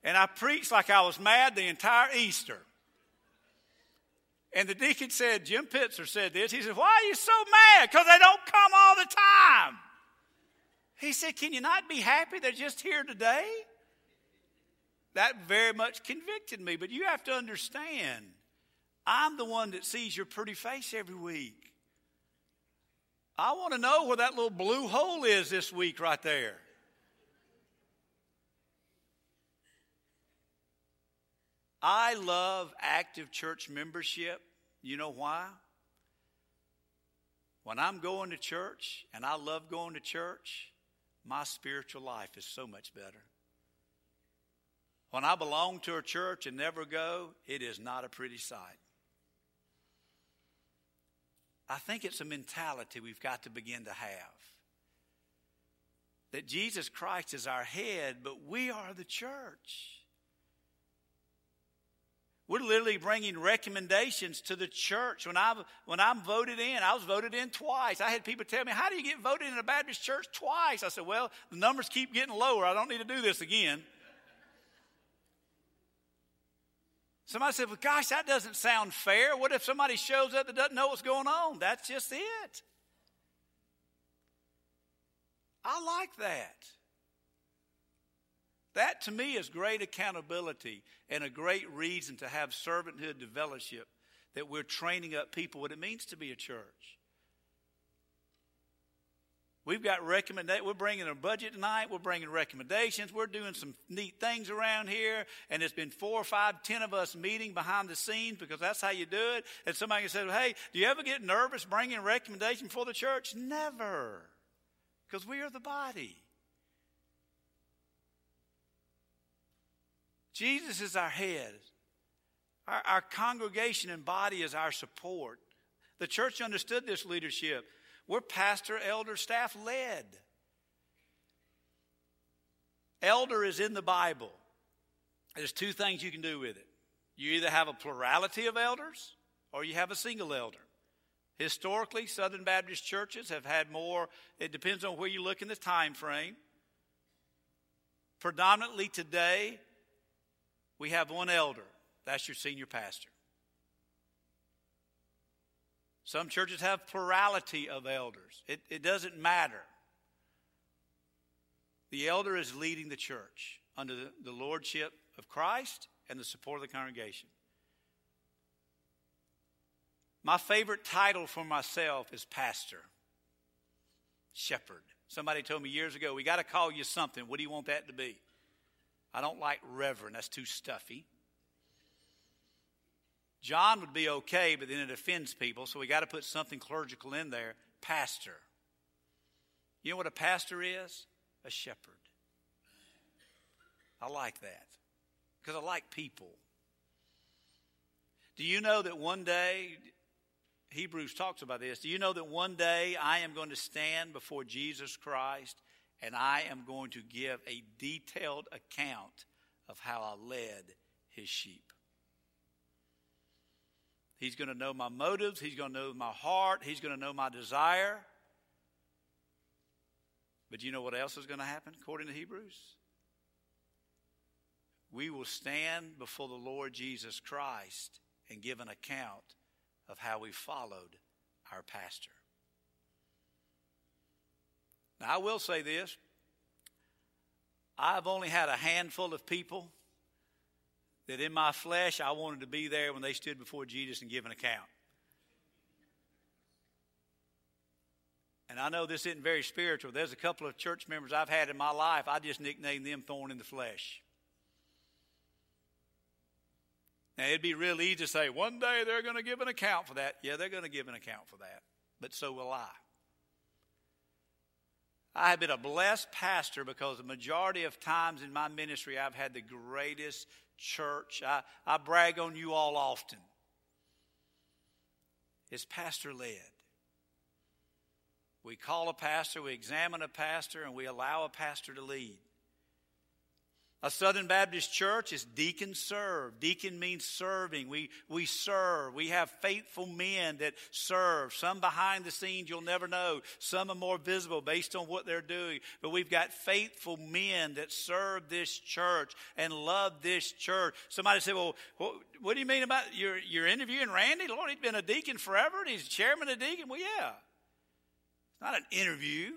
And I preached like I was mad the entire Easter. And the deacon said, Jim Pitzer said this. He said, Why are you so mad? Because they don't come all the time. He said, Can you not be happy they're just here today? That very much convicted me. But you have to understand, I'm the one that sees your pretty face every week. I want to know where that little blue hole is this week, right there. I love active church membership. You know why? When I'm going to church, and I love going to church, my spiritual life is so much better. When I belong to a church and never go, it is not a pretty sight. I think it's a mentality we've got to begin to have. That Jesus Christ is our head, but we are the church. We're literally bringing recommendations to the church. When, I, when I'm voted in, I was voted in twice. I had people tell me, How do you get voted in a Baptist church twice? I said, Well, the numbers keep getting lower. I don't need to do this again. Somebody said, Well, gosh, that doesn't sound fair. What if somebody shows up that doesn't know what's going on? That's just it. I like that. That to me is great accountability and a great reason to have servanthood to fellowship, that we're training up people what it means to be a church. We've got recommendations. We're bringing a budget tonight. We're bringing recommendations. We're doing some neat things around here. And it's been four or five, ten of us meeting behind the scenes because that's how you do it. And somebody said, hey, do you ever get nervous bringing a recommendation for the church? Never. Because we are the body. Jesus is our head. Our, our congregation and body is our support. The church understood this leadership. We're pastor, elder, staff led. Elder is in the Bible. There's two things you can do with it. You either have a plurality of elders or you have a single elder. Historically, Southern Baptist churches have had more, it depends on where you look in the time frame. Predominantly today, we have one elder. That's your senior pastor. Some churches have plurality of elders. It, it doesn't matter. The elder is leading the church under the, the lordship of Christ and the support of the congregation. My favorite title for myself is pastor, shepherd. Somebody told me years ago, we got to call you something. What do you want that to be? I don't like reverend, that's too stuffy. Jon would be okay, but then it offends people, so we got to put something clerical in there. Pastor. You know what a pastor is? A shepherd. I like that because I like people. Do you know that one day, Hebrews talks about this, do you know that one day I am going to stand before Jesus Christ and I am going to give a detailed account of how I led his sheep? He's going to know my motives. He's going to know my heart. He's going to know my desire. But you know what else is going to happen according to Hebrews? We will stand before the Lord Jesus Christ and give an account of how we followed our pastor. Now, I will say this I've only had a handful of people that in my flesh I wanted to be there when they stood before Jesus and give an account. And I know this isn't very spiritual. There's a couple of church members I've had in my life, I just nicknamed them thorn in the flesh. Now, it'd be real easy to say, one day they're going to give an account for that. Yeah, they're going to give an account for that. But so will I. I have been a blessed pastor because the majority of times in my ministry, I've had the greatest church. I, I brag on you all often. It's pastor led. We call a pastor, we examine a pastor, and we allow a pastor to lead. A Southern Baptist church is deacon serve. Deacon means serving. We, we serve. We have faithful men that serve. Some behind the scenes you'll never know. Some are more visible based on what they're doing. But we've got faithful men that serve this church and love this church. Somebody said, well, what, what do you mean about you're, you're interviewing Randy? Lord, he's been a deacon forever and he's chairman of deacon. Well, yeah. It's not an interview.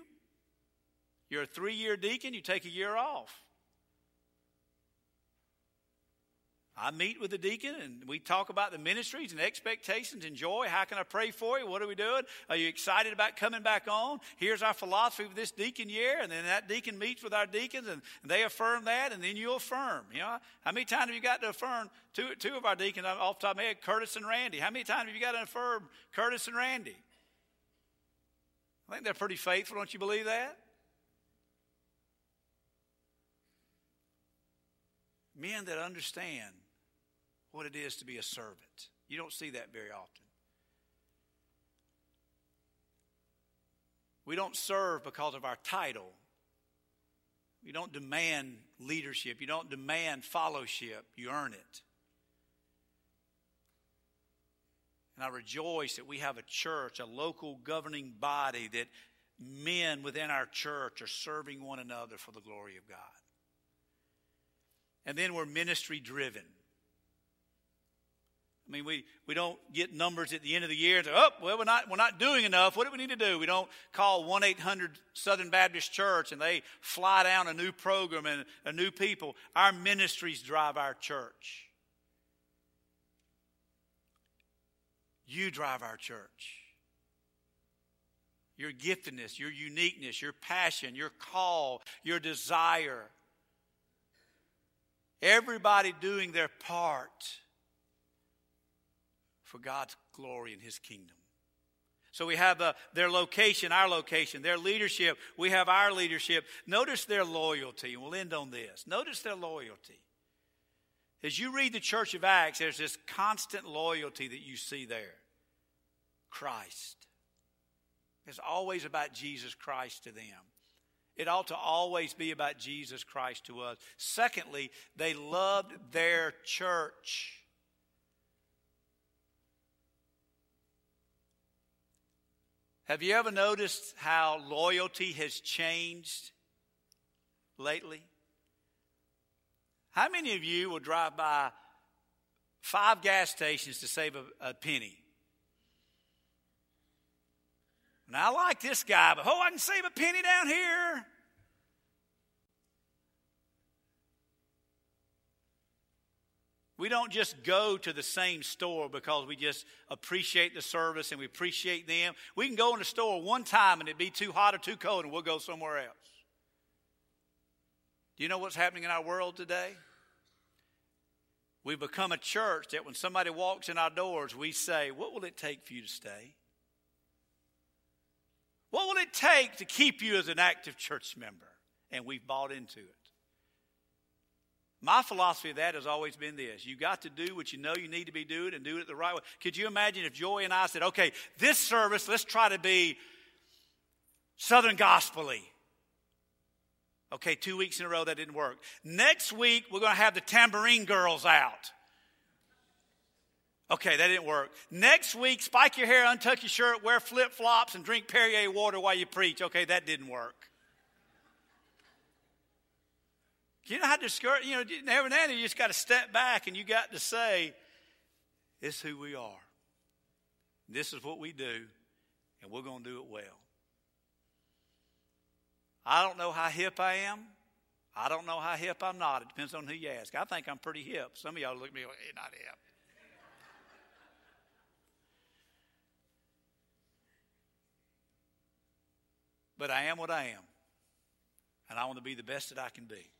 You're a three year deacon, you take a year off. I meet with the deacon and we talk about the ministries and expectations and joy. How can I pray for you? What are we doing? Are you excited about coming back on? Here's our philosophy for this deacon year. And then that deacon meets with our deacons and they affirm that and then you affirm. You know, how many times have you got to affirm two, two of our deacons off the top of my head, Curtis and Randy? How many times have you got to affirm Curtis and Randy? I think they're pretty faithful. Don't you believe that? Men that understand what it is to be a servant. You don't see that very often. We don't serve because of our title. You don't demand leadership. You don't demand fellowship. You earn it. And I rejoice that we have a church, a local governing body, that men within our church are serving one another for the glory of God. And then we're ministry driven. I mean, we, we don't get numbers at the end of the year and say, oh, well, we're not, we're not doing enough. What do we need to do? We don't call 1 800 Southern Baptist Church and they fly down a new program and a new people. Our ministries drive our church. You drive our church. Your giftedness, your uniqueness, your passion, your call, your desire. Everybody doing their part for God's glory and His kingdom. So we have uh, their location, our location, their leadership. We have our leadership. Notice their loyalty, and we'll end on this. Notice their loyalty. As you read the church of Acts, there's this constant loyalty that you see there Christ. It's always about Jesus Christ to them. It ought to always be about Jesus Christ to us. Secondly, they loved their church. Have you ever noticed how loyalty has changed lately? How many of you will drive by five gas stations to save a, a penny? Now, I like this guy, but oh, I can save a penny down here. We don't just go to the same store because we just appreciate the service and we appreciate them. We can go in the store one time and it'd be too hot or too cold and we'll go somewhere else. Do you know what's happening in our world today? We've become a church that when somebody walks in our doors, we say, What will it take for you to stay? What will it take to keep you as an active church member? And we've bought into it. My philosophy of that has always been this you got to do what you know you need to be doing and do it the right way. Could you imagine if Joy and I said, okay, this service, let's try to be Southern Gospel Okay, two weeks in a row that didn't work. Next week, we're going to have the tambourine girls out. Okay, that didn't work. Next week, spike your hair, untuck your shirt, wear flip flops, and drink Perrier water while you preach. Okay, that didn't work. You know how discouraged, you know, every now and then you just got to step back and you got to say, this is who we are. This is what we do, and we're going to do it well. I don't know how hip I am. I don't know how hip I'm not. It depends on who you ask. I think I'm pretty hip. Some of y'all look at me like, hey, not hip. But I am what I am. And I want to be the best that I can be.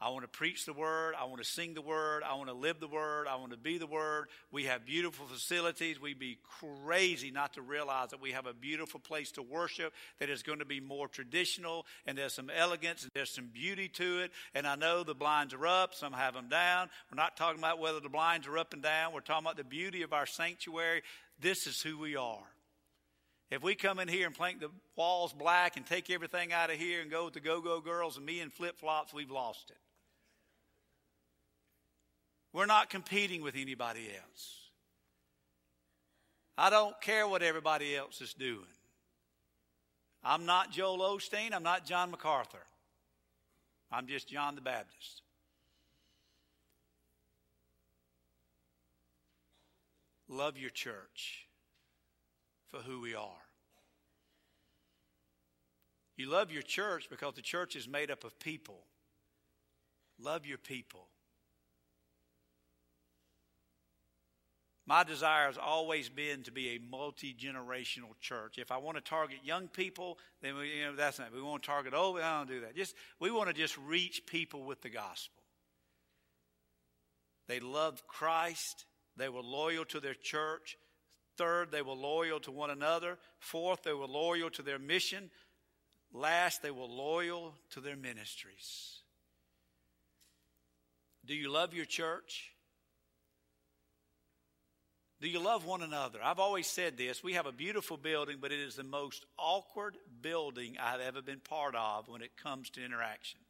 I want to preach the word. I want to sing the word. I want to live the word. I want to be the word. We have beautiful facilities. We'd be crazy not to realize that we have a beautiful place to worship that is going to be more traditional and there's some elegance and there's some beauty to it. And I know the blinds are up. Some have them down. We're not talking about whether the blinds are up and down. We're talking about the beauty of our sanctuary. This is who we are. If we come in here and paint the walls black and take everything out of here and go with the go go girls and me in flip flops, we've lost it. We're not competing with anybody else. I don't care what everybody else is doing. I'm not Joel Osteen. I'm not John MacArthur. I'm just John the Baptist. Love your church for who we are. You love your church because the church is made up of people. Love your people. My desire has always been to be a multi generational church. If I want to target young people, then we, you know that's not. We want to target old. I don't do that. Just we want to just reach people with the gospel. They loved Christ. They were loyal to their church. Third, they were loyal to one another. Fourth, they were loyal to their mission. Last, they were loyal to their ministries. Do you love your church? Do you love one another? I've always said this. We have a beautiful building, but it is the most awkward building I've ever been part of when it comes to interaction.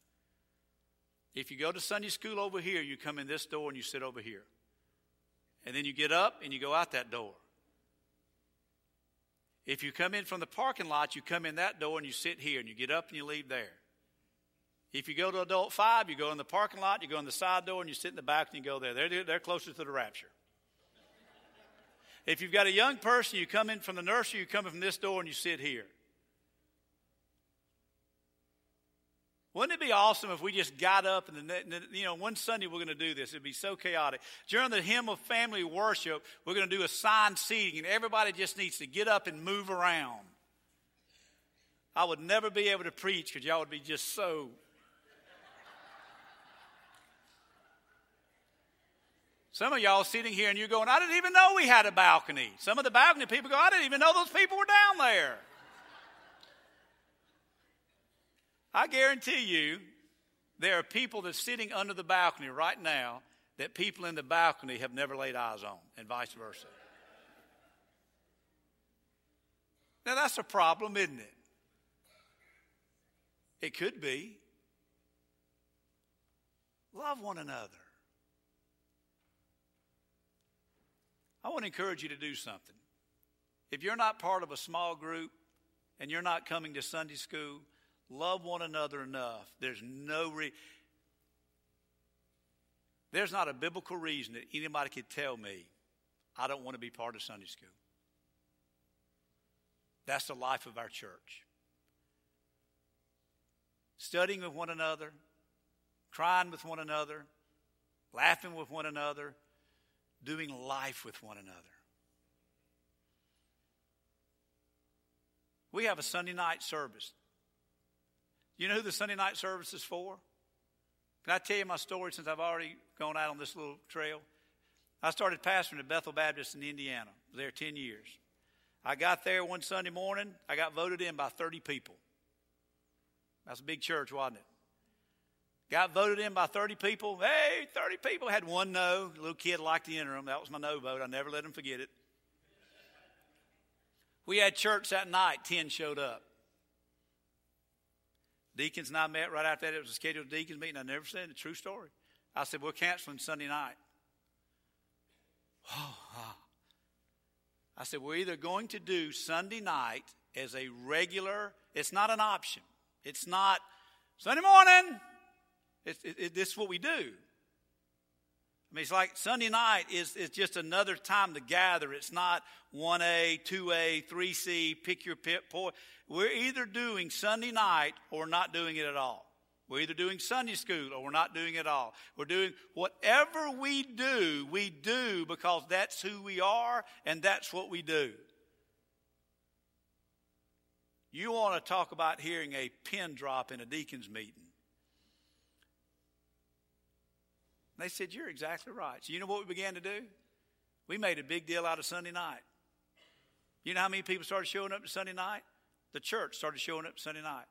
If you go to Sunday school over here, you come in this door and you sit over here. And then you get up and you go out that door. If you come in from the parking lot, you come in that door and you sit here and you get up and you leave there. If you go to adult five, you go in the parking lot, you go in the side door and you sit in the back and you go there. They're, they're closer to the rapture. If you've got a young person, you come in from the nursery, you come in from this door and you sit here. Wouldn't it be awesome if we just got up and, you know, one Sunday we're going to do this. It'd be so chaotic. During the hymn of family worship, we're going to do assigned seating, and everybody just needs to get up and move around. I would never be able to preach because y'all would be just so. Some of y'all sitting here and you're going, I didn't even know we had a balcony. Some of the balcony people go, I didn't even know those people were down there. I guarantee you, there are people that's sitting under the balcony right now that people in the balcony have never laid eyes on, and vice versa. Now, that's a problem, isn't it? It could be. Love one another. I want to encourage you to do something. If you're not part of a small group and you're not coming to Sunday school, love one another enough. There's no re- There's not a biblical reason that anybody could tell me I don't want to be part of Sunday school. That's the life of our church. Studying with one another, crying with one another, laughing with one another, doing life with one another. We have a Sunday night service. You know who the Sunday night service is for? Can I tell you my story since I've already gone out on this little trail? I started pastoring at Bethel Baptist in Indiana. There 10 years. I got there one Sunday morning. I got voted in by 30 people. That's a big church, wasn't it? Got voted in by 30 people. Hey, 30 people. Had one no. Little kid liked the interim. That was my no vote. I never let him forget it. We had church that night. 10 showed up. Deacons and I met right after that. It was a scheduled deacons meeting. I never said a true story. I said, We're canceling Sunday night. I said, We're either going to do Sunday night as a regular, it's not an option. It's not Sunday morning, it, it, it, this is what we do. I mean, it's like Sunday night is, is just another time to gather. It's not 1A, 2A, 3C, pick your pit point. We're either doing Sunday night or not doing it at all. We're either doing Sunday school or we're not doing it at all. We're doing whatever we do, we do because that's who we are and that's what we do. You want to talk about hearing a pin drop in a deacon's meeting. They said, You're exactly right. So, you know what we began to do? We made a big deal out of Sunday night. You know how many people started showing up to Sunday night? The church started showing up Sunday night.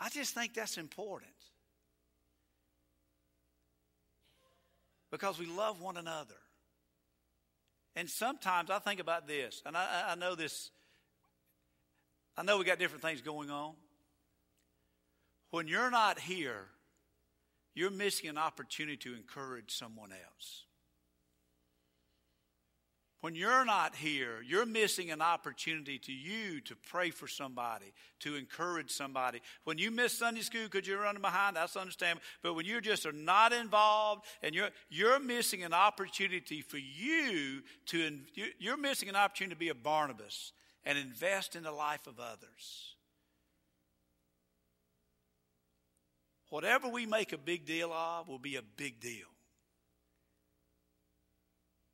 I just think that's important. Because we love one another. And sometimes I think about this, and I, I know this, I know we got different things going on. When you're not here, you're missing an opportunity to encourage someone else. When you're not here, you're missing an opportunity to you to pray for somebody, to encourage somebody. When you miss Sunday school because you're running behind, that's understandable. But when you just are not involved and you're, you're missing an opportunity for you to, you're missing an opportunity to be a Barnabas and invest in the life of others. Whatever we make a big deal of will be a big deal.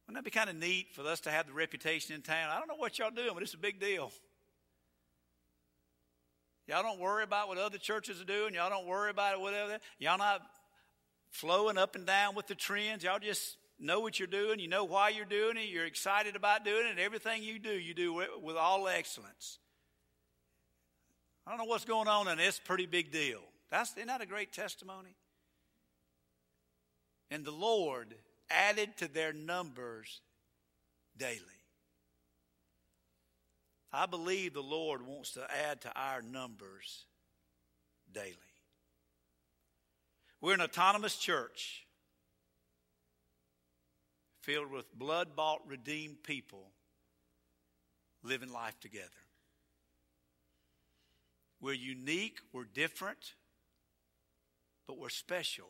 Wouldn't that be kind of neat for us to have the reputation in town? I don't know what y'all doing, but it's a big deal. Y'all don't worry about what other churches are doing. Y'all don't worry about it, whatever. Y'all not flowing up and down with the trends. Y'all just know what you're doing. You know why you're doing it. You're excited about doing it. And Everything you do, you do with all excellence. I don't know what's going on, and it's a pretty big deal. That's isn't that a great testimony? And the Lord added to their numbers daily. I believe the Lord wants to add to our numbers daily. We're an autonomous church filled with blood bought, redeemed people living life together. We're unique, we're different, but we're special.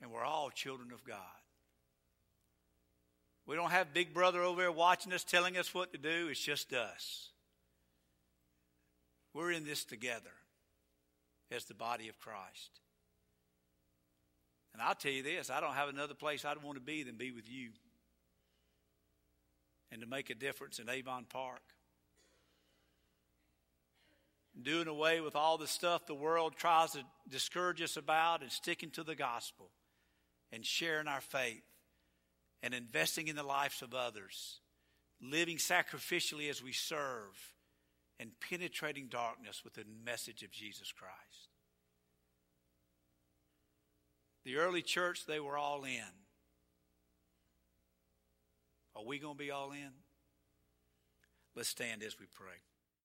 And we're all children of God. We don't have Big Brother over there watching us, telling us what to do. It's just us. We're in this together as the body of Christ. And I'll tell you this I don't have another place I'd want to be than be with you and to make a difference in Avon Park doing away with all the stuff the world tries to discourage us about and sticking to the gospel and sharing our faith and investing in the lives of others, living sacrificially as we serve, and penetrating darkness with the message of Jesus Christ. The early church, they were all in. Are we going to be all in? Let's stand as we pray.